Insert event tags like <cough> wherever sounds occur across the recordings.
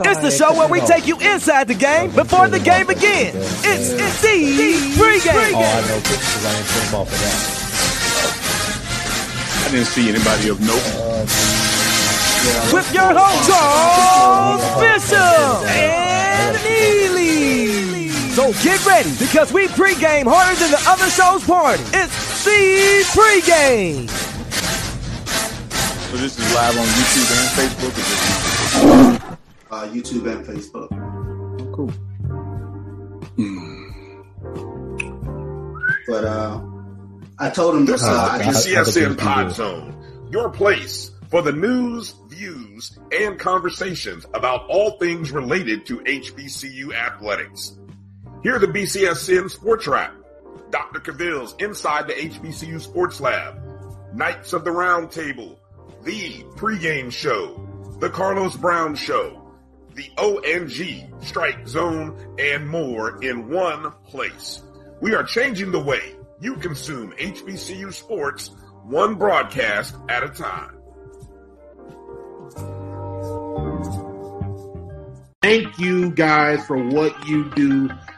It's the show where we take you inside the game before the game begins. It's it's the pregame. Oh, I know because I ain't football for that. I didn't see anybody of note. With your host Charles Bishop and Neely. So get ready because we pregame harder than the other show's party. It's the pregame. So this is live on YouTube and Facebook. Or just uh, YouTube and Facebook. cool. But uh, I told him This uh, is just, the BCSN Pod Zone, your place for the news, views, and conversations about all things related to HBCU athletics. Here are the BCSN Sports Wrap, Dr. Cavill's Inside the HBCU Sports Lab, Knights of the Round Table, The Pregame Show, The Carlos Brown Show, the ONG, Strike Zone, and more in one place. We are changing the way you consume HBCU sports one broadcast at a time. Thank you guys for what you do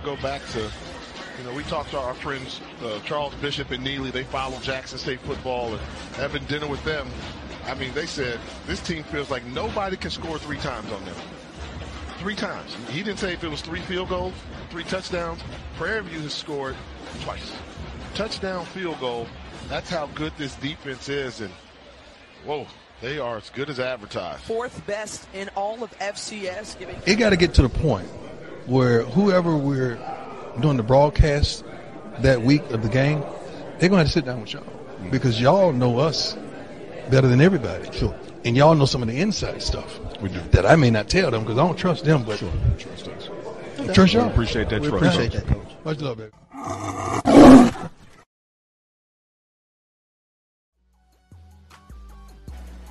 Going to go back to, you know, we talked to our friends, uh, Charles Bishop and Neely. They follow Jackson State football and having dinner with them. I mean, they said this team feels like nobody can score three times on them. Three times. He didn't say if it was three field goals, three touchdowns. Prairie View has scored twice. Touchdown, field goal. That's how good this defense is. And, whoa, they are as good as advertised. Fourth best in all of FCS. Giving it got to get to the point where whoever we're doing the broadcast that week of the game, they're going to have to sit down with y'all mm-hmm. because y'all know us better than everybody. Sure. And y'all know some of the inside stuff. We do. That I may not tell them because I don't trust them, but Sure. Trust us. trust y'all. Appreciate that We trust. appreciate that, coach. Much love, baby.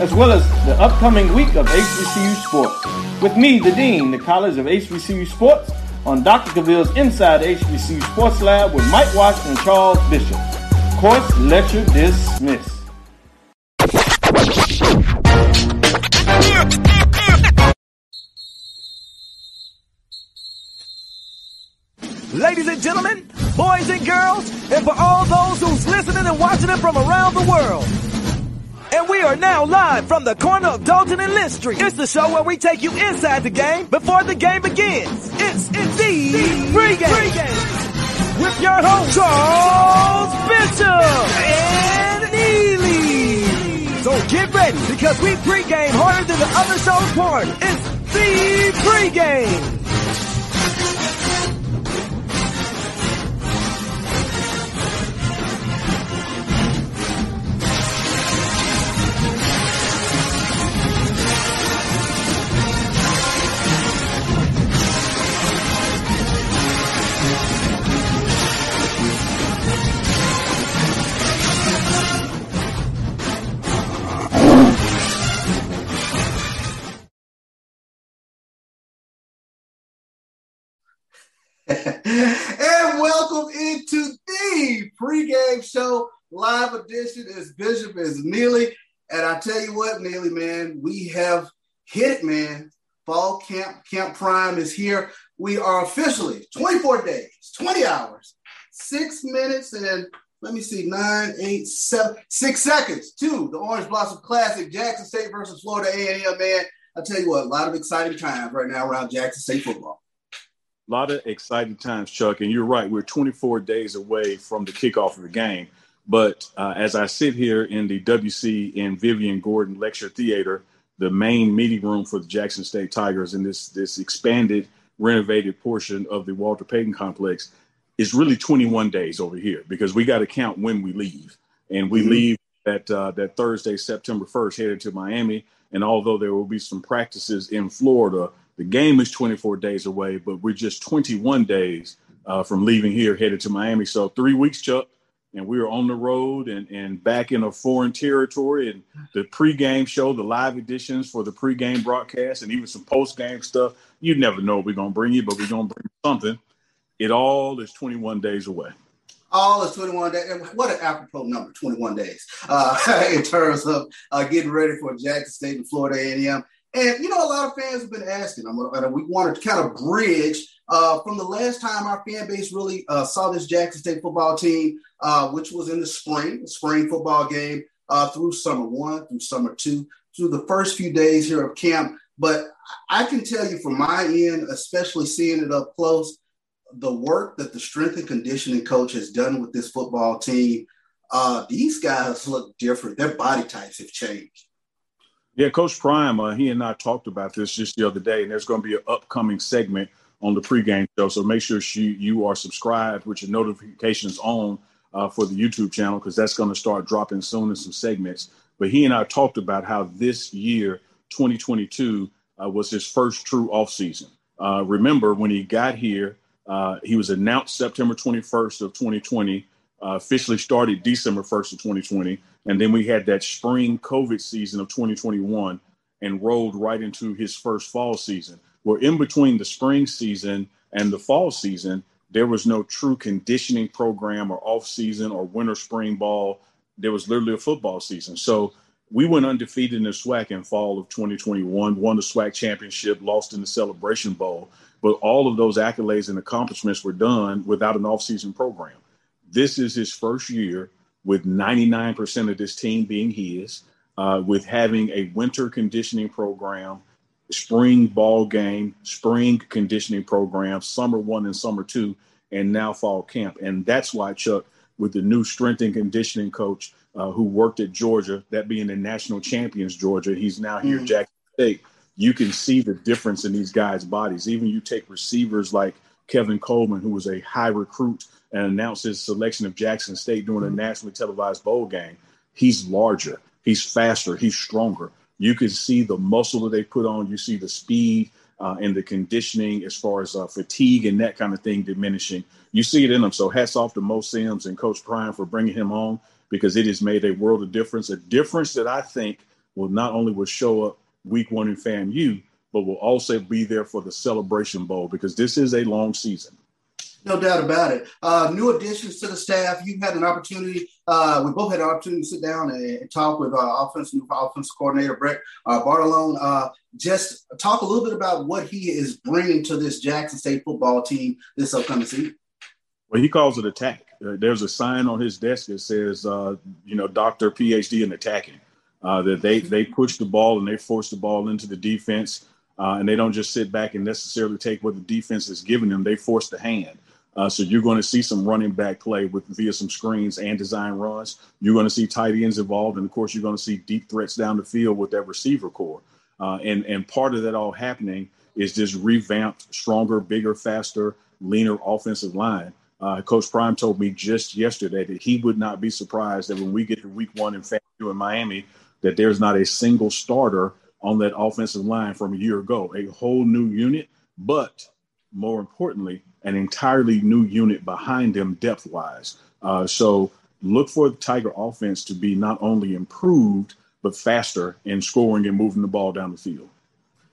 as well as the upcoming week of HBCU sports. With me, the Dean, the College of HBCU Sports, on Dr. Cavill's Inside HBCU Sports Lab with Mike Washington and Charles Bishop. Course lecture dismissed. Ladies and gentlemen, boys and girls, and for all those who's listening and watching it from around the world. And we are now live from the corner of Dalton and Lynch Street. It's the show where we take you inside the game before the game begins. It's, it's the, pregame. With your host, Charles Bishop and Neely. So get ready because we pregame harder than the other show's party. It's the pregame. And welcome into the pregame show live edition. As Bishop is Neely, and I tell you what, Neely, man, we have hit it, man. Fall camp, Camp Prime is here. We are officially 24 days, 20 hours, six minutes, and let me see, nine, eight, seven, six seconds to the Orange Blossom Classic, Jackson State versus Florida A&M. Man, I tell you what, a lot of exciting times right now around Jackson State football. A lot of exciting times, Chuck. And you're right. We're 24 days away from the kickoff of the game. But uh, as I sit here in the WC in Vivian Gordon Lecture Theater, the main meeting room for the Jackson State Tigers in this this expanded, renovated portion of the Walter Payton complex, is really 21 days over here because we got to count when we leave, and we mm-hmm. leave that uh, that Thursday, September 1st, headed to Miami. And although there will be some practices in Florida, the game is 24 days away, but we're just 21 days uh, from leaving here, headed to Miami. So three weeks, Chuck and we are on the road and, and back in a foreign territory and the pregame show, the live editions for the pregame broadcast and even some postgame stuff. You never know what we're gonna bring you, but we're gonna bring something. It all is 21 days away. All is 21 days. What an apropos number, 21 days, uh, <laughs> in terms of uh, getting ready for Jackson State and Florida A&M. And you know, a lot of fans have been asking. I'm we want to kind of bridge uh, from the last time our fan base really uh, saw this Jackson State football team, uh, which was in the spring, spring football game, uh, through summer one, through summer two, through the first few days here of camp. But I can tell you from my end, especially seeing it up close, the work that the strength and conditioning coach has done with this football team, uh, these guys look different. Their body types have changed. Yeah, Coach Prime, uh, he and I talked about this just the other day, and there's going to be an upcoming segment on the pregame show. So make sure she, you are subscribed with your notifications on uh, for the YouTube channel because that's going to start dropping soon in some segments. But he and I talked about how this year, 2022, uh, was his first true off season. Uh, remember when he got here, uh, he was announced September 21st of 2020, uh, officially started December 1st of 2020. And then we had that spring COVID season of 2021 and rolled right into his first fall season. Where in between the spring season and the fall season, there was no true conditioning program or off season or winter spring ball. There was literally a football season. So we went undefeated in the SWAC in fall of 2021, won the SWAC championship, lost in the Celebration Bowl. But all of those accolades and accomplishments were done without an off-season program. This is his first year with 99% of this team being his, uh, with having a winter conditioning program, spring ball game, spring conditioning program, summer one and summer two, and now fall camp. And that's why Chuck, with the new strength and conditioning coach uh, who worked at Georgia, that being the national champions Georgia, he's now here mm. at Jackson State. You can see the difference in these guys' bodies. Even you take receivers like Kevin Coleman, who was a high recruit and announced his selection of Jackson State during a mm-hmm. nationally televised bowl game. He's larger, he's faster, he's stronger. You can see the muscle that they put on. You see the speed uh, and the conditioning as far as uh, fatigue and that kind of thing diminishing. You see it in them. So hats off to Mo Sims and Coach Prime for bringing him on because it has made a world of difference. A difference that I think will not only will show up week one in FAMU, but will also be there for the Celebration Bowl because this is a long season. No doubt about it. Uh, new additions to the staff. You've had an opportunity. Uh, we both had an opportunity to sit down and, and talk with uh, offensive new offensive coordinator Brett uh, Bartolone. Uh, just talk a little bit about what he is bringing to this Jackson State football team this upcoming season. Well, he calls it attack. Uh, there's a sign on his desk that says, uh, you know, Doctor PhD in attacking. that they they push the ball and they force the ball into the defense. And they don't just sit back and necessarily take what the defense is giving them. They force the hand. Uh, so you're going to see some running back play with via some screens and design runs. You're going to see tight ends involved, and of course, you're going to see deep threats down the field with that receiver core. Uh, and and part of that all happening is this revamped, stronger, bigger, faster, leaner offensive line. Uh, Coach Prime told me just yesterday that he would not be surprised that when we get to Week One in FAMU in Miami, that there's not a single starter on that offensive line from a year ago. A whole new unit, but more importantly, an entirely new unit behind them depth wise. Uh, so look for the Tiger offense to be not only improved, but faster in scoring and moving the ball down the field.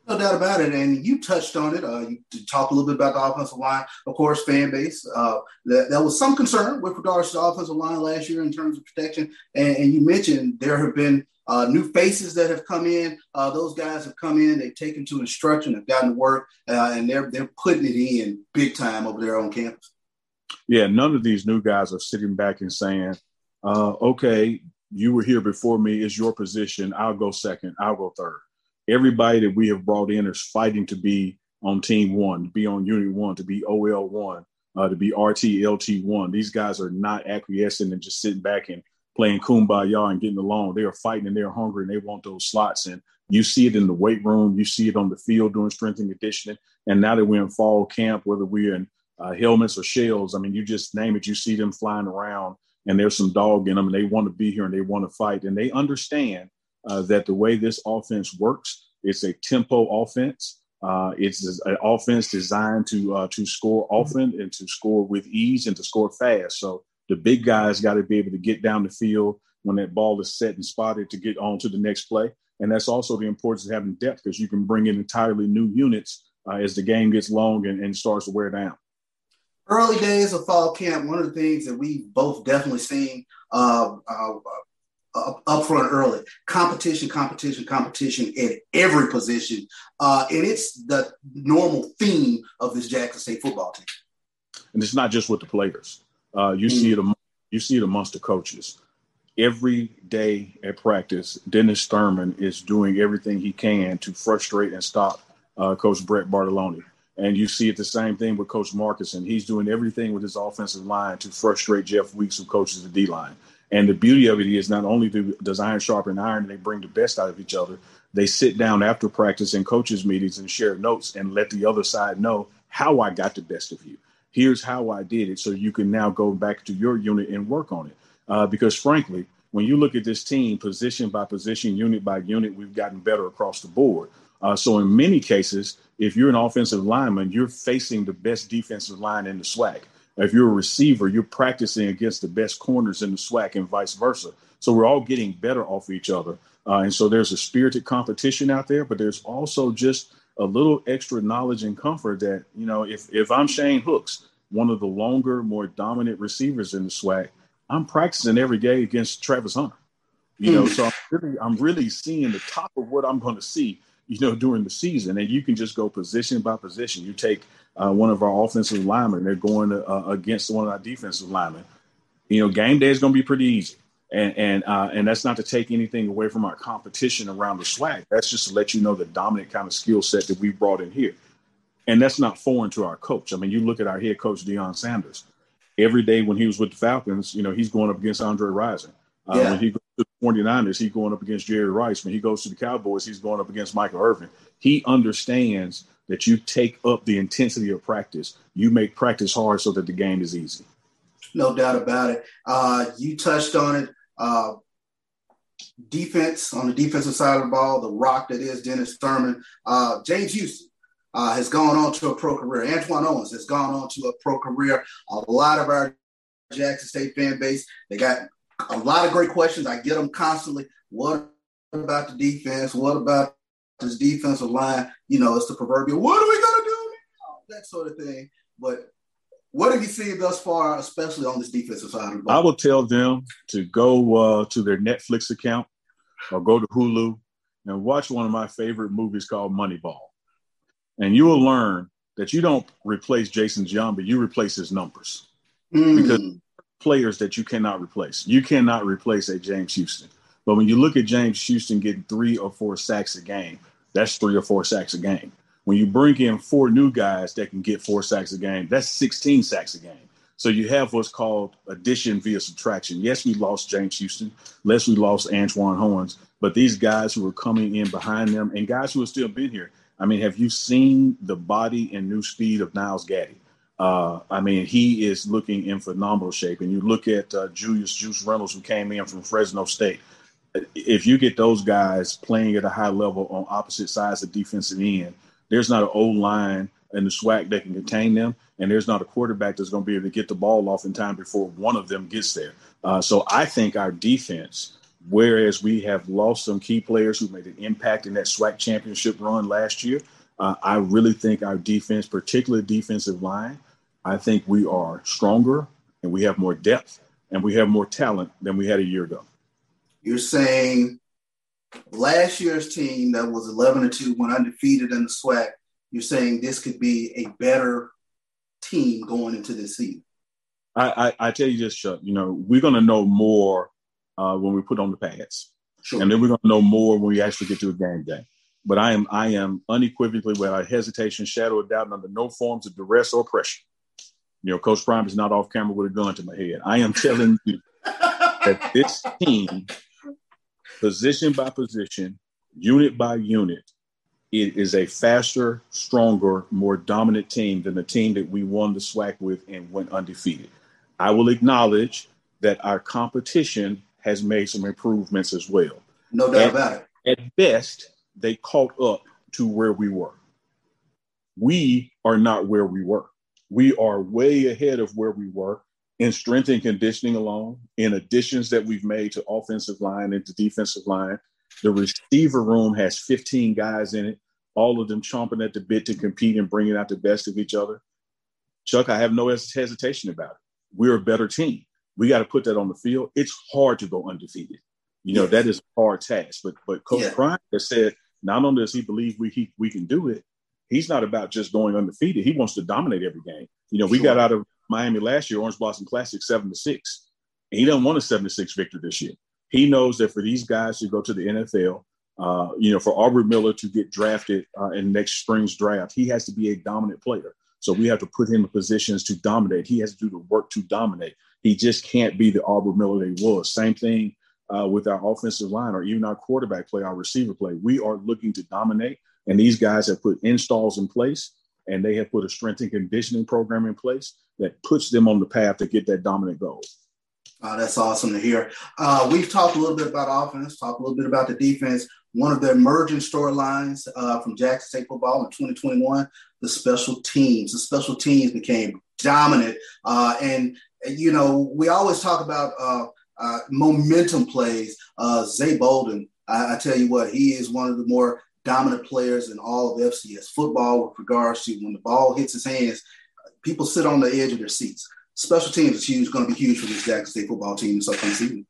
No doubt about it. And you touched on it. Uh, you talk a little bit about the offensive line, of course, fan base. Uh, that, that was some concern with regards to the offensive line last year in terms of protection. And, and you mentioned there have been uh, new faces that have come in. Uh, those guys have come in. They've taken to instruction, have gotten to work, uh, and they're they're putting it in big time over there on campus. Yeah, none of these new guys are sitting back and saying, uh, "Okay, you were here before me. Is your position? I'll go second. I'll go third. Everybody that we have brought in is fighting to be on team one, to be on unit one, to be OL one, uh, to be RT, LT one. These guys are not acquiescing and just sitting back and playing kumbaya and getting along. They are fighting and they're hungry and they want those slots. And you see it in the weight room, you see it on the field doing strength and conditioning. And now that we're in fall camp, whether we're in uh, helmets or shells, I mean, you just name it, you see them flying around and there's some dog in them and they want to be here and they want to fight. And they understand uh, that the way this offense works, it's a tempo offense. Uh, it's an offense designed to uh, to score often and to score with ease and to score fast. So the big guys got to be able to get down the field when that ball is set and spotted to get on to the next play. And that's also the importance of having depth because you can bring in entirely new units uh, as the game gets long and, and starts to wear down. Early days of fall camp, one of the things that we've both definitely seen uh, uh, up, up front early competition, competition, competition at every position. Uh, and it's the normal theme of this Jackson State football team. And it's not just with the players. Uh, you mm-hmm. see it. You see it amongst the coaches. Every day at practice, Dennis Thurman is doing everything he can to frustrate and stop uh, Coach Brett Bartolone. And you see it the same thing with Coach Marcus, and He's doing everything with his offensive line to frustrate Jeff Weeks, who coaches the D line. And the beauty of it is not only do does iron sharpen iron, and they bring the best out of each other. They sit down after practice and coaches meetings and share notes and let the other side know how I got the best of you here's how I did it. So you can now go back to your unit and work on it. Uh, because frankly, when you look at this team, position by position, unit by unit, we've gotten better across the board. Uh, so in many cases, if you're an offensive lineman, you're facing the best defensive line in the SWAC. If you're a receiver, you're practicing against the best corners in the SWAC and vice versa. So we're all getting better off each other. Uh, and so there's a spirited competition out there, but there's also just a little extra knowledge and comfort that, you know, if, if I'm Shane Hooks, one of the longer, more dominant receivers in the SWAC, I'm practicing every day against Travis Hunter. You know, hmm. so I'm really, I'm really seeing the top of what I'm going to see, you know, during the season. And you can just go position by position. You take uh, one of our offensive linemen, they're going uh, against one of our defensive linemen. You know, game day is going to be pretty easy and and uh, and that's not to take anything away from our competition around the SWAC. That's just to let you know the dominant kind of skill set that we brought in here, and that's not foreign to our coach. I mean, you look at our head coach Deion Sanders. Every day when he was with the Falcons, you know, he's going up against Andre Rison. Uh, yeah. When he goes to the 49ers, he's going up against Jerry Rice. When he goes to the Cowboys, he's going up against Michael Irvin. He understands that you take up the intensity of practice. You make practice hard so that the game is easy. No doubt about it. Uh, you touched on it. Uh, defense on the defensive side of the ball, the rock that is Dennis Thurman. Uh, James Houston uh, has gone on to a pro career. Antoine Owens has gone on to a pro career. A lot of our Jackson State fan base, they got a lot of great questions. I get them constantly. What about the defense? What about this defensive line? You know, it's the proverbial, what are we going to do? That sort of thing. But what have you seen thus far, especially on this defensive side of the ball? I will tell them to go uh, to their Netflix account or go to Hulu and watch one of my favorite movies called Moneyball. And you will learn that you don't replace Jason Giambi, you replace his numbers. Mm. Because players that you cannot replace. You cannot replace a James Houston. But when you look at James Houston getting three or four sacks a game, that's three or four sacks a game. When you bring in four new guys that can get four sacks a game, that's 16 sacks a game. So you have what's called addition via subtraction. Yes, we lost James Houston. Yes, we lost Antoine Owens. But these guys who are coming in behind them and guys who have still been here. I mean, have you seen the body and new speed of Nyles Gaddy? Uh, I mean, he is looking in phenomenal shape. And you look at uh, Julius Juice Reynolds, who came in from Fresno State. If you get those guys playing at a high level on opposite sides of defensive end, there's not an old line in the SWAC that can contain them, and there's not a quarterback that's going to be able to get the ball off in time before one of them gets there. Uh, so I think our defense, whereas we have lost some key players who made an impact in that SWAC championship run last year, uh, I really think our defense, particularly defensive line, I think we are stronger and we have more depth and we have more talent than we had a year ago. You're saying last year's team that was 11 and 2 went undefeated in the SWAC, you're saying this could be a better team going into this season? I, I, I tell you this, Chuck, you know, we're going to know more uh, when we put on the pads. Sure. And then we're going to know more when we actually get to a game day. but I am I am unequivocally, without hesitation, shadow of doubt, and under no forms of duress or pressure. You know, Coach Prime is not off camera with a gun to my head. I am telling you <laughs> that this team, position by position, unit by unit, it is a faster, stronger, more dominant team than the team that we won the SWAC with and went undefeated. I will acknowledge that our competition has made some improvements as well. No doubt at, about it. At best, they caught up to where we were. We are not where we were. We are way ahead of where we were in strength and conditioning alone, in additions that we've made to offensive line and to defensive line. The receiver room has 15 guys in it, all of them chomping at the bit to compete and bringing out the best of each other. Chuck, I have no hesitation about it. We're a better team. We got to put that on the field. It's hard to go undefeated. You know, that is a hard task. But but Coach yeah. Prime has said not only does he believe we he, we can do it, he's not about just going undefeated. He wants to dominate every game. You know, we got out of Miami last year, Orange Blossom Classic, seven to six. And he doesn't want a seven to six victory this year. He knows that for these guys to go to the NFL, uh, you know, for Aubrey Miller to get drafted uh, in next spring's draft, he has to be a dominant player. So we have to put him in positions to dominate. He has to do the work to dominate. He just can't be the Aubrey Miller he was. Same thing uh, with our offensive line or even our quarterback play, our receiver play. We are looking to dominate, and these guys have put installs in place and they have put a strength and conditioning program in place that puts them on the path to get that dominant goal. Uh, that's awesome to hear. Uh, we've talked a little bit about offense, talked a little bit about the defense. One of the emerging storylines uh, from Jackson State football in 2021, the special teams. The special teams became dominant. Uh, and, you know, we always talk about uh, uh, momentum plays. Zay Bolden, I, I, tell you what, he is one of the more dominant players in all of FCS football with regards to when the ball hits his hands, people sit on the edge of their seats. Special teams is huge, going to be huge for this Jackson State football team this upcoming season.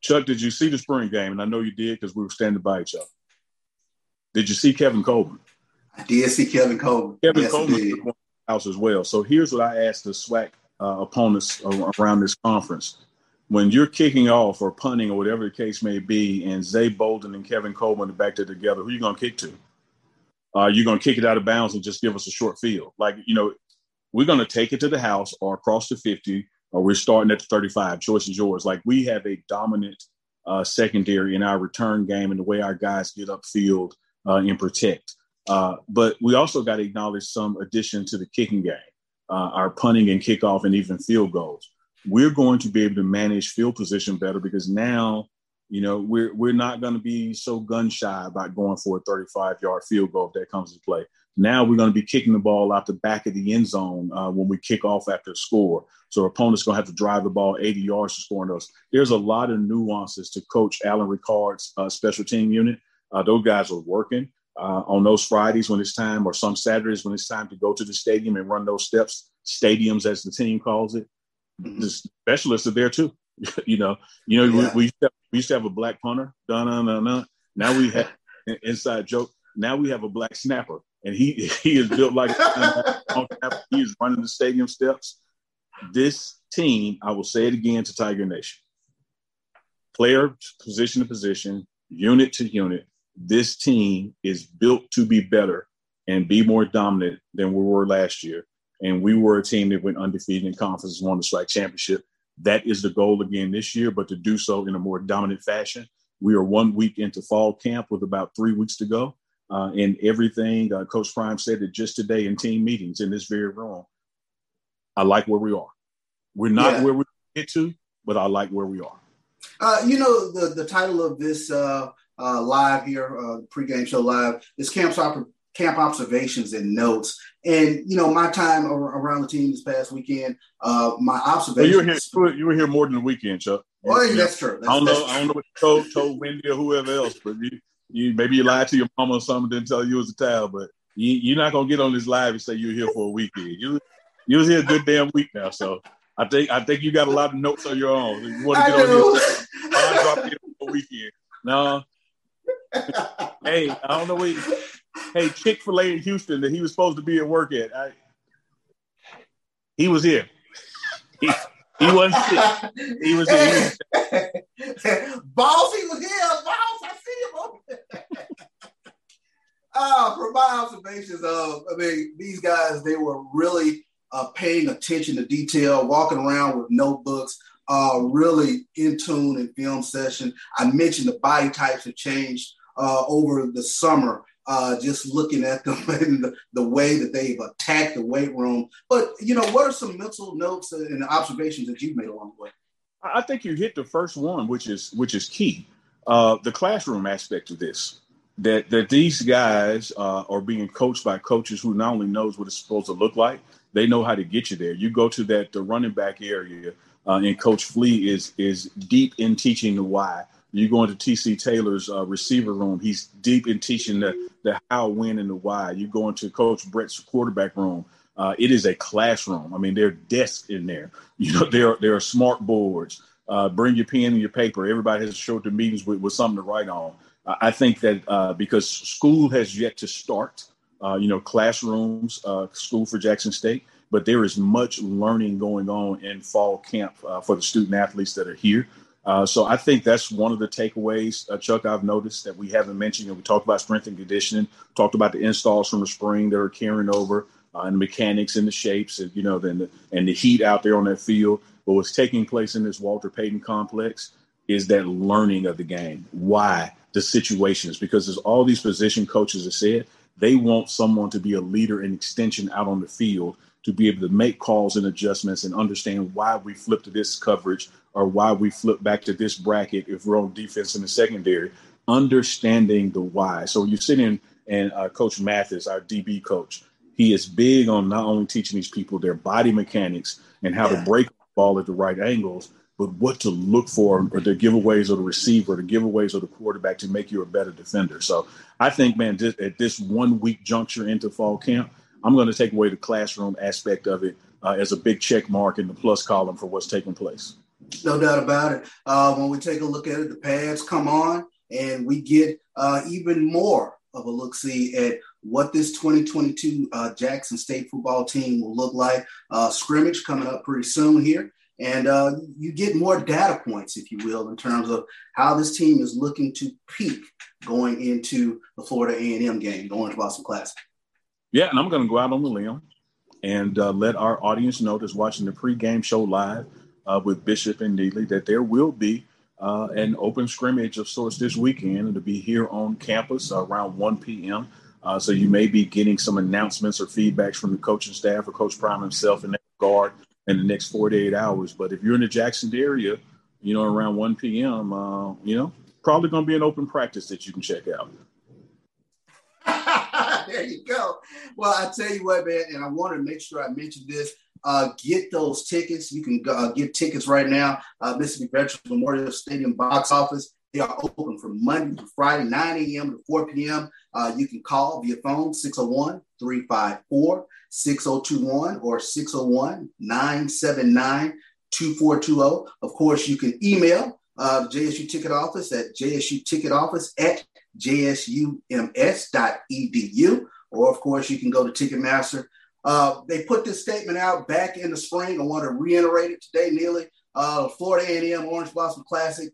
Chuck, did you see the spring game? And I know you did because we were standing by each other. Did you see Kevin Coleman? I did see Kevin Coleman. Kevin yes, Coleman house as well. So here's what I asked the SWAC uh, opponents around this conference when you're kicking off or punting or whatever the case may be, and Zay Bolden and Kevin Coleman are back there together, who are you going to kick to? Are uh, you going to kick it out of bounds and just give us a short field? Like, you know, we're going to take it to the house or across the 50, or we're starting at the 35. Choice is yours. Like, we have a dominant uh, secondary in our return game and the way our guys get upfield uh, and protect. Uh, but we also got to acknowledge some addition to the kicking game, uh, our punting and kickoff and even field goals we're going to be able to manage field position better because now, you know, we're we're not going to be so gun shy about going for a 35 yard field goal if that comes into play. Now we're going to be kicking the ball out the back of the end zone uh, when we kick off after a score. So opponent's going to have to drive the ball 80 yards to score on us. There's a lot of nuances to Coach Alan Ricard's uh, special team unit. Uh, those guys are working uh, on those Fridays when it's time, or some Saturdays when it's time to go to the stadium and run those steps, stadiums as the team calls it the specialists are there too. <laughs> you know, you know, yeah. we, we, used to have, we used to have a black punter. Dun, dun, dun, dun. Now we have inside joke. Now we have a black snapper, and he <laughs> he is built like <laughs> he is running the stadium steps. This team, I will say it again to Tiger Nation, player position to position, unit to unit. This team is built to be better and be more dominant than we were last year and we were a team that went undefeated in conference and won the SWAC championship. That is the goal again this year, but to do so in a more dominant fashion. We are one week into fall camp with about three weeks to go. Uh, and everything, uh, Coach Prime said it just today in team meetings in this very room. I like where we are. We're not yeah. where we get to, but I like where we are. Uh, you know, the, the title of this uh, uh, live here, uh, pregame show live, is Camp Soccer camp observations and notes. And you know, my time around the team this past weekend, uh, my observations. Well, you were here. You were here more than the weekend, Chuck. Oh, yeah, that's true. That's, I don't know. I don't know what you told told Wendy or whoever else, but you, you maybe you lied to your mama or something, didn't tell you it was a towel, but you, you're not gonna get on this live and say you're here for a weekend. You you was here a good damn week now, so. I think I think you got a lot of notes on your own. You want to get I on do. your I drop in for a weekend. No. <laughs> hey, I don't know what hey, Chick Fil A in Houston that he was supposed to be at work at. I, he was here. He, he wasn't sick. He was here. <laughs> He was here. Boss, I see him. <laughs> Uh, from my observations of, I mean, these guys, they were really uh, paying attention to detail, walking around with notebooks, uh, really in tune in film session. I mentioned the body types have changed uh, over the summer. Uh, just looking at them <laughs> and the, the, way that they've attacked the weight room. But you know, what are some mental notes and observations that you've made along the way? I think you hit the first one, which is which is key. Uh, the classroom aspect of this that that these guys uh, are being coached by coaches who not only knows what it's supposed to look like, they know how to get you there. You go to that the running back area, uh, and Coach Flea is is deep in teaching the why. You go into TC Taylor's uh, receiver room, he's deep in teaching the the how, when, and the why. You go into Coach Brett's quarterback room. Uh, it is a classroom. I mean, there are desks in there. <laughs> You know, there there are smart boards. Uh, bring your pen and your paper. Everybody has to show up to meetings with, with something to write on. I think that uh, because school has yet to start, uh, you know, classrooms, uh, school for Jackson State, but there is much learning going on in fall camp uh, for the student athletes that are here. Uh, so I think that's one of the takeaways, uh, Chuck. I've noticed that we haven't mentioned. You know, we talked about strength and conditioning, talked about the installs from the spring that are carrying over, and the mechanics and the shapes, and you know, then the, and the heat out there on that field. But what's taking place in this Walter Payton complex is that learning of the game. Why the situations? Because as all these position coaches have said, they want someone to be a leader and extension out on the field to be able to make calls and adjustments and understand why we flip to this coverage or why we flip back to this bracket if we're on defense in the secondary. Understanding the why. So you sit in and uh, Coach Mathis, our DB coach, he is big on not only teaching these people their body mechanics and how yeah. to break the ball at the right angles, but what to look for or the giveaways of the receiver, the giveaways of the quarterback to make you a better defender. So I think, man, at this one week juncture into fall camp, I'm going to take away the classroom aspect of it uh, as a big check mark in the plus column for what's taking place. No doubt about it. Uh, when we take a look at it, the pads come on, and we get uh, even more of a look see at what this 2022 uh, Jackson State football team will look like. Uh, scrimmage coming up pretty soon here and uh, you get more data points, if you will, in terms of how this team is looking to peak going into the Florida A&M game, the Orange Blossom Classic. Yeah, and I'm going to go out on the limb and uh, let our audience know that's watching the pregame show live uh, with Bishop and Neely that there will be uh, an open scrimmage of sorts this weekend. to be here on campus around 1 p.m. Uh, so you may be getting some announcements or feedbacks from the coaching staff or Coach Prime himself in that regard in the next 48 hours. But if you're in the Jackson area, you know, around 1 p.m., uh, you know, probably going to be an open practice that you can check out. There you go. Well, I tell you what, man, and I want to make sure I mention this. Uh, get those tickets. You can uh, get tickets right now. Uh, Mississippi Veterans Memorial Stadium box office. They are open from Monday to Friday, 9 a.m. to 4 p.m. Uh, you can call via phone 601 354 6021 or 601 979 2420. Of course, you can email uh, JSU Ticket Office at JSU Ticket Office at jsums.edu. Or, of course, you can go to Ticketmaster. Uh, they put this statement out back in the spring. I want to reiterate it today, Neely. Uh, Florida A&M Orange Blossom Classic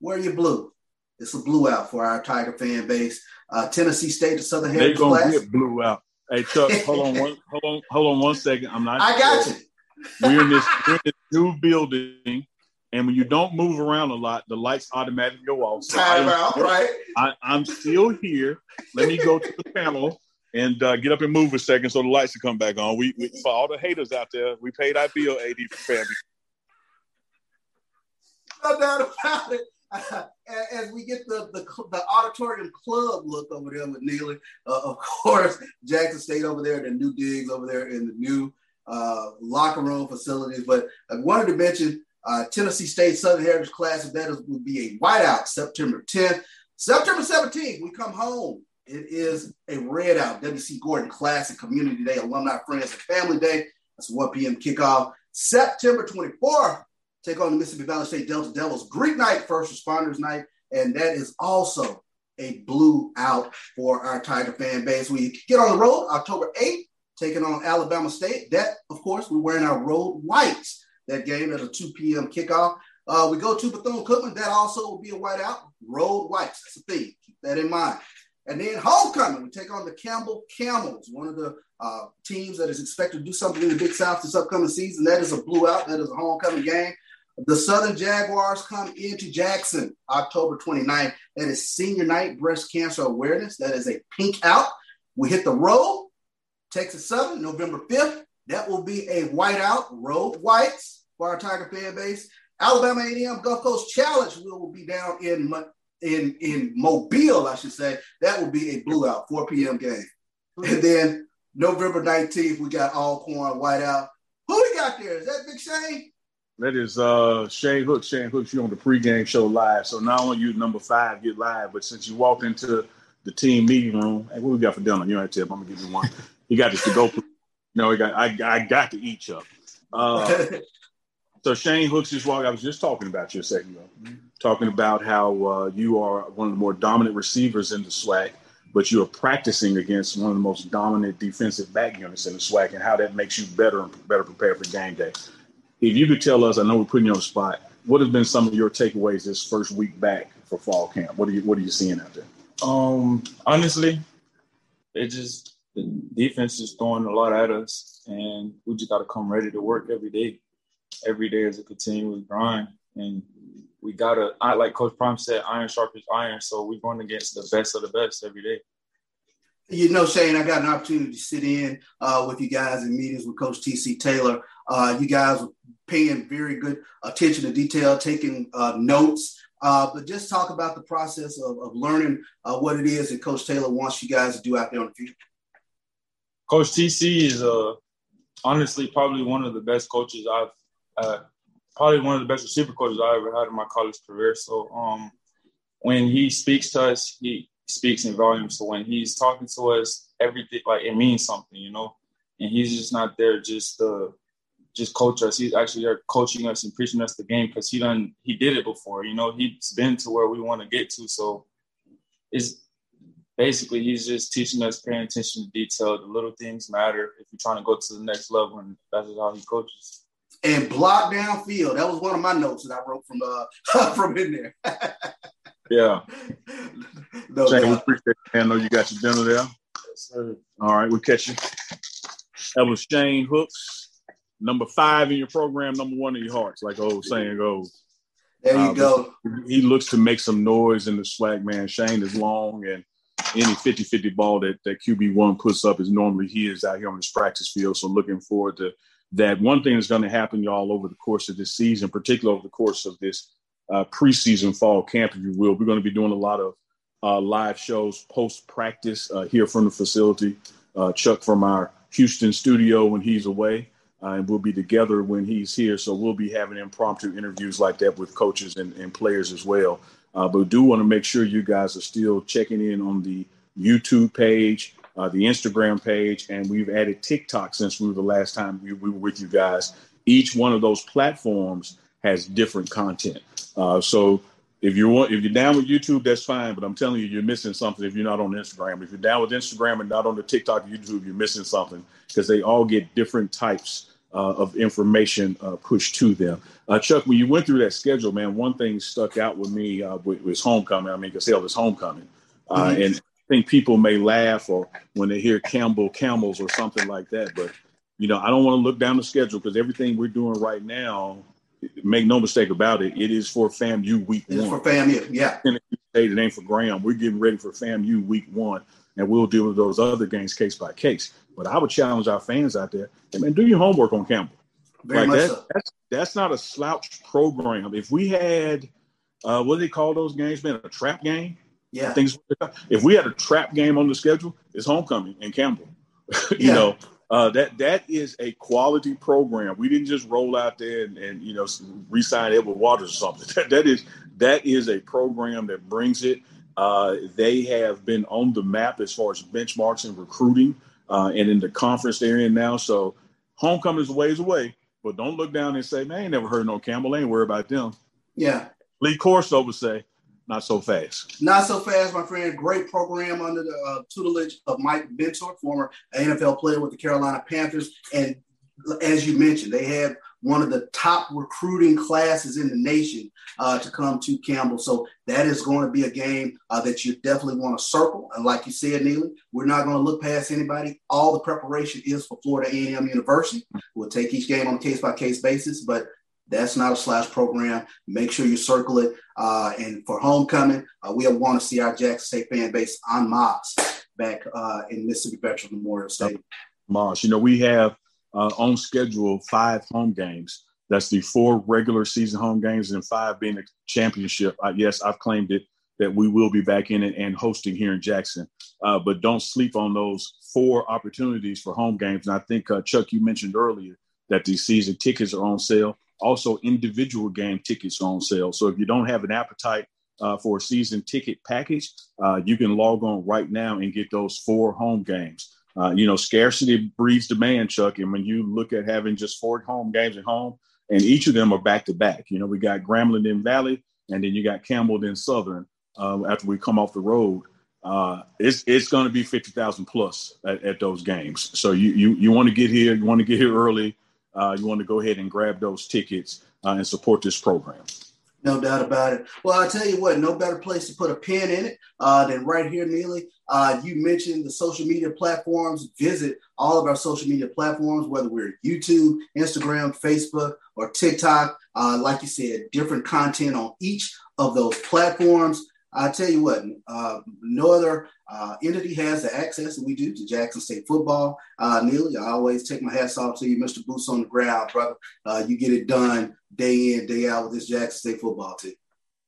wear your blue. It's a blue out for our Tiger fan base. Uh, Tennessee State, the Southern Heritage They're gonna get blue out. Hey Chuck, hold on one, <laughs> hold on, hold on one second. I'm not. I got you. We're in this, we're in this new building, and when you don't move around a lot, the lights automatically go off. So Time out, right? I, am still here. Let me go to the panel and uh, get up and move a second so the lights can come back on. We, we for all the haters out there, we paid our bill, AD for family. No doubt about it. <laughs> as we get the, the, the auditorium club look over there with Neely, uh, of course, Jackson State over there, the new digs over there in the new uh, locker room facilities. But I wanted to mention uh, Tennessee State Southern Heritage Classic. That is, will be a whiteout September 10th. September 17th, we come home. It is a red out WC Gordon Classic Community Day, Alumni Friends and Family Day. That's 1 p.m. kickoff. September 24th, take on the Mississippi Valley State Delta Devils. Greek night, first responders night, and that is also a blue out for our Tiger fan base. We get on the road October 8th, taking on Alabama State. That, of course, we're wearing our road whites. That game at a 2 p.m. kickoff. Uh, we go to Bethune Cookman. That also will be a whiteout. Road whites. That's a thing. Keep that in mind. And then homecoming, we take on the Campbell Camels, one of the uh, teams that is expected to do something in the Big South this upcoming season. That is a blue out. That is a homecoming game. The Southern Jaguars come into Jackson October 29th. That is senior night breast cancer awareness. That is a pink out. We hit the road, Texas Southern, November 5th. That will be a whiteout, road whites for our Tiger fan base. Alabama A&M Gulf Coast Challenge will be down in in in Mobile, I should say. That will be a blue out, 4 p.m. game. And then November 19th, we got Alcorn whiteout. Who we got there? Is that Big Shane? That is uh Shane Hooks. Shane Hooks, you on the pregame show live. So not only you number five get live, but since you walked into the team meeting room, hey, what we got for dinner? You ain't tip. I'm gonna give you one. You got this to go. No, I got I, I got to eat you. Uh, <laughs> so Shane Hooks just walked. I was just talking about you a second ago, talking about how uh, you are one of the more dominant receivers in the SWAC, but you are practicing against one of the most dominant defensive back units in the SWAC, and how that makes you better and better prepared for game day. If you could tell us, I know we're putting you on the spot. What have been some of your takeaways this first week back for fall camp? What are you What are you seeing out there? Um, honestly, it just the defense is throwing a lot at us, and we just got to come ready to work every day. Every day is a continuous grind, and we gotta. I like Coach Prime said, iron sharpens iron. So we're going against the best of the best every day. You know, Shane, I got an opportunity to sit in uh, with you guys in meetings with Coach TC Taylor. Uh, you guys were paying very good attention to detail, taking uh, notes. Uh, but just talk about the process of, of learning uh, what it is that Coach Taylor wants you guys to do out there on the field. Coach TC is uh, honestly probably one of the best coaches I've, uh, probably one of the best receiver coaches I ever had in my college career. So um, when he speaks to us, he speaks in volume. So when he's talking to us, everything like it means something, you know. And he's just not there just to just coach us. He's actually there coaching us and preaching us the game because he done he did it before. You know, he's been to where we want to get to. So it's basically he's just teaching us paying attention to detail. The little things matter if you're trying to go to the next level, and that's how he coaches. And block downfield. That was one of my notes that I wrote from uh <laughs> from in there. yeah. <laughs> No, Shane, we appreciate it. I know you got your dinner there. Yes, All right, we'll catch you. That was Shane Hooks, number five in your program, number one in your hearts, like old saying goes. There you uh, go. He looks to make some noise in the SWAC, man. Shane is long, and any 50 50 ball that, that QB1 puts up is normally he is out here on his practice field. So, looking forward to that. One thing that's going to happen, y'all, over the course of this season, particularly over the course of this uh, preseason fall camp, if you will, we're going to be doing a lot of uh, live shows post practice uh, here from the facility. Uh, Chuck from our Houston studio when he's away uh, and we'll be together when he's here. So we'll be having impromptu interviews like that with coaches and, and players as well. Uh, but do want to make sure you guys are still checking in on the YouTube page, uh, the Instagram page, and we've added TikTok since we were the last time we, we were with you guys. Each one of those platforms has different content. Uh, so if you want, if you're down with YouTube, that's fine. But I'm telling you, you're missing something if you're not on Instagram. If you're down with Instagram and not on the TikTok, YouTube, you're missing something because they all get different types of information uh, pushed to them. Uh, Chuck, when you went through that schedule, man, one thing stuck out with me uh, was homecoming. I mean, because hell, it's homecoming, uh, mm-hmm. and I think people may laugh or when they hear Campbell Camels or something like that. But you know, I don't want to look down the schedule because everything we're doing right now, make no mistake about it, it is for FAMU Week one. it's One. For FAMU, yeah. State, it ain't for Graham. We're getting ready for FAMU Week One, and we'll deal with those other games case by case. But I would challenge our fans out there, hey man, do your homework on Campbell. Very like that, so. that's that's not a slouch program. If we had uh, what do they call those games, man? A trap game. Yeah. Things. If we had a trap game on the schedule, it's homecoming in Campbell. <laughs> you Yeah. know, uh, that that is a quality program. We didn't just roll out there and, and you know re-sign Edward Waters or something. <laughs> That, that is that is a program that brings it. Uh, they have been on the map as far as benchmarks and recruiting uh, and in the conference they're in now. So homecoming is a ways away, but don't look down and say, man, I ain't never heard no Campbell. I ain't worried about them. Yeah. Lee Corso would say, not so fast. Not so fast, my friend. Great program under the uh, tutelage of Mike Minter, former NFL player with the Carolina Panthers. And as you mentioned, they had one of the top recruiting classes in the nation uh, to come to Campbell. So that is going to be a game uh, that you definitely want to circle. And like you said, Neely, we're not going to look past anybody. All the preparation is for Florida A&M University. We'll take each game on a case by case basis, but that's not a slash program. Make sure you circle it. Uh, and for homecoming, uh, we want to see our Jackson State fan base on masse back uh, in Mississippi Veterans Memorial Stadium. Moss, you know, we have uh, on schedule five home games. That's the four regular season home games and five being a championship. Uh, yes, I've claimed it that we will be back in it and hosting here in Jackson. Uh, but don't sleep on those four opportunities for home games. And I think, Chuck, you mentioned earlier that the season tickets are on sale. Also, individual game tickets are on sale. So if you don't have an appetite uh, for a season ticket package, uh, you can log on right now and get those four home games. Uh, you know, scarcity breeds demand, Chuck. And when you look at having just four home games at home, and each of them are back to back. You know, we got Grambling in Valley, and then you got Campbell in Southern. Uh, after we come off the road, uh, it's it's going to be fifty thousand plus at, at, those games. So you you you want to get here, you want to get here early uh, you want to go ahead and grab those tickets uh, and support this program. No doubt about it. Well, I'll tell you what, no better place to put a pin in it uh, than right here, Neely. Uh, you mentioned the social media platforms. Visit all of our social media platforms, whether we're YouTube, Instagram, Facebook, or TikTok. Uh, like you said, different content on each of those platforms. I tell you what, uh, no other uh, entity has the access that we do to Jackson State football. Uh, Neely, I always take my hats off to you, Mr. Boots on the ground, brother. Uh, you get it done day in, day out with this Jackson State football team.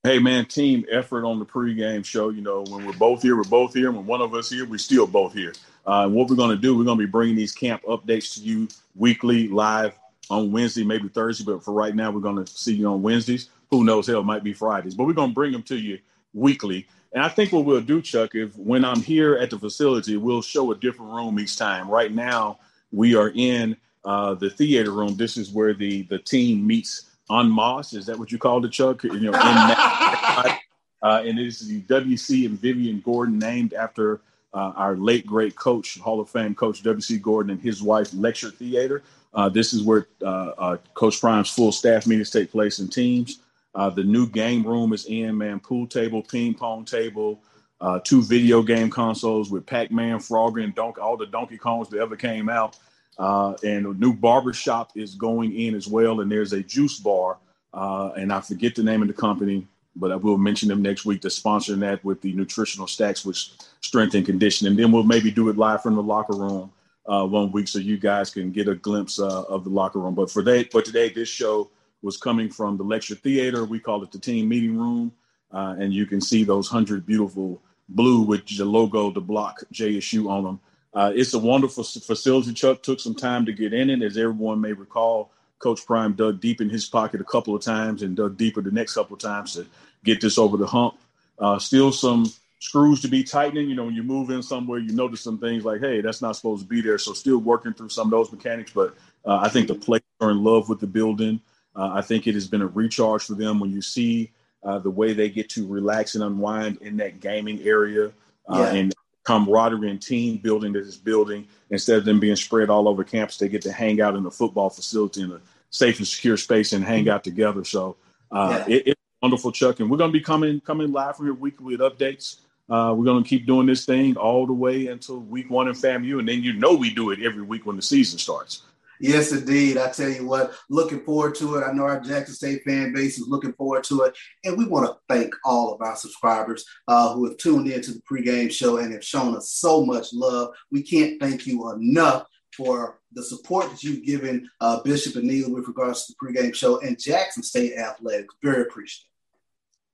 Hey man, team effort on the pregame show. You know, when we're both here, we're both here. When one of us here, we're still both here. Uh, and what we're going to do, we're going to be bringing these camp updates to you weekly, live on Wednesday, maybe Thursday. But for right now, we're going to see you on Wednesdays. Who knows? Hell, it might be Fridays. But we're going to bring them to you weekly. And I think what we'll do, Chuck, if when I'm here at the facility, we'll show a different room each time. Right now, we are in uh, the theater room. This is where the the team meets on Moss. Is that what you called it, Chuck? You know, that, <laughs> uh, and it is the W.C. and Vivian Gorden, named after uh, our late great coach, Hall of Fame coach W.C. Gorden, and his wife Lecture Theater. Uh, this is where uh, uh, Coach Prime's full staff meetings take place in teams. Uh, the new game room is in, man. Pool table, ping pong table, uh, two video game consoles with Pac Man, Frogger, and Donkey, all the Donkey Kongs that ever came out. Uh, and a new barber shop is going in as well. And there's a juice bar. Uh, and I forget the name of the company, but I will mention them next week to sponsor that with the nutritional stacks with strength and conditioning. And then we'll maybe do it live from the locker room uh, one week so you guys can get a glimpse uh, of the locker room. But for that, for today, this show was coming from the lecture theater. We call it the team meeting room. Uh, and you can see those hundred beautiful blue with the logo, the block JSU on them. Uh, it's a wonderful facility. Chuck took some time to get in it. As everyone may recall, Coach Prime dug deep in his pocket a couple of times and dug deeper the next couple of times to get this over the hump. Uh, still some screws to be tightening. You know, when you move in somewhere, you notice some things like, hey, that's not supposed to be there. So still working through some of those mechanics. But uh, I think the players are in love with the building. Uh, I think it has been a recharge for them when you see uh, the way they get to relax and unwind in that gaming area uh, yeah. and camaraderie and team building that is building. Instead of them being spread all over campus, they get to hang out in the football facility in a safe and secure space and hang out together. So uh, yeah. it, it's wonderful, Chuck. And we're going to be coming coming live from here weekly with updates. Uh, we're going to keep doing this thing all the way until week one in FAMU. And then you know we do it every week when the season starts. Yes, indeed. I tell you what, looking forward to it. I know our Jackson State fan base is looking forward to it. And we want to thank all of our subscribers uh, who have tuned in to the pregame show and have shown us so much love. We can't thank you enough for the support that you've given uh, Bishop and Neil with regards to the pregame show and Jackson State Athletics. Very appreciative.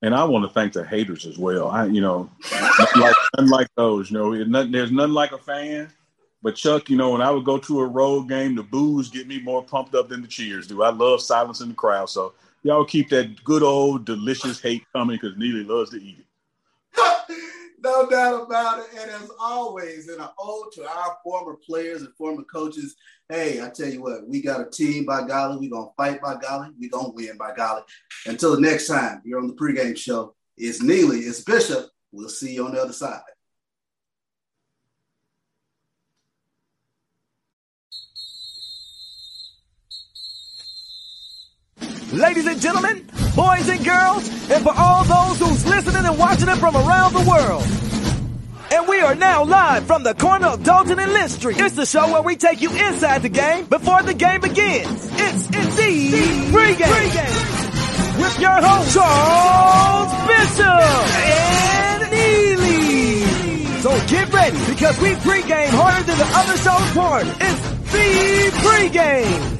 And I want to thank the haters as well. I, you know, <laughs> like unlike those, you know, there's nothing like a fan but Chuck, you know, when I would go to a road game, the boos get me more pumped up than the cheers do. I love silencing the crowd. So y'all keep that good old delicious hate coming because Neely loves to eat it. <laughs> no doubt about it. And as always, in an ode to our former players and former coaches, hey, I tell you what, we got a team by golly. We're going to fight by golly. We're going to win by golly. Until next time, you're on the pregame show. It's Neely, it's Bishop. We'll see you on the other side. Ladies and gentlemen, boys and girls, and for all those who's listening and watching it from around the world. And we are now live from the corner of Dalton and Lynch Street. It's the show where we take you inside the game before the game begins. It's indeed pregame. pregame. With your host, Charles Bishop and Neely. So get ready because we pregame harder than the other show's part. It's the pregame.